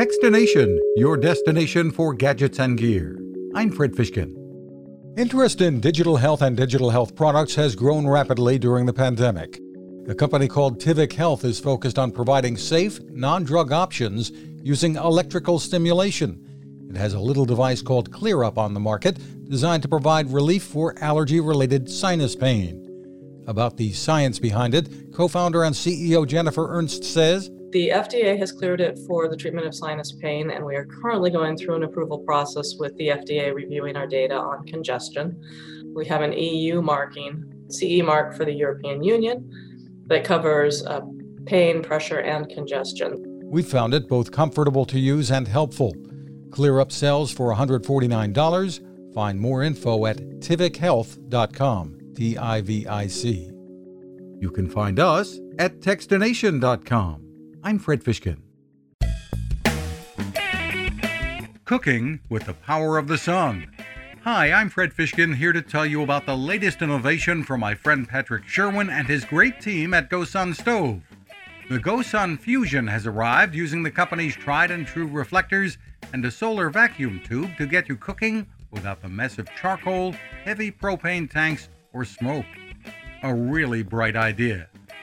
Techstination, your destination for gadgets and gear. I'm Fred Fishkin. Interest in digital health and digital health products has grown rapidly during the pandemic. A company called Tivic Health is focused on providing safe, non drug options using electrical stimulation. It has a little device called ClearUp on the market, designed to provide relief for allergy related sinus pain. About the science behind it, co founder and CEO Jennifer Ernst says The FDA has cleared it for the treatment of sinus pain, and we are currently going through an approval process with the FDA reviewing our data on congestion. We have an EU marking, CE mark for the European Union, that covers uh, pain, pressure, and congestion. We found it both comfortable to use and helpful. ClearUp sells for $149. Find more info at tivichealth.com. T I V I C. You can find us at techstination.com. I'm Fred Fishkin. Cooking with the power of the sun. Hi, I'm Fred Fishkin here to tell you about the latest innovation from my friend Patrick Sherwin and his great team at GoSun Stove. The GoSun Fusion has arrived using the company's tried and true reflectors and a solar vacuum tube to get you cooking without the mess of charcoal, heavy propane tanks, or smoke. A really bright idea.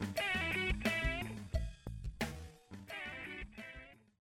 Hey!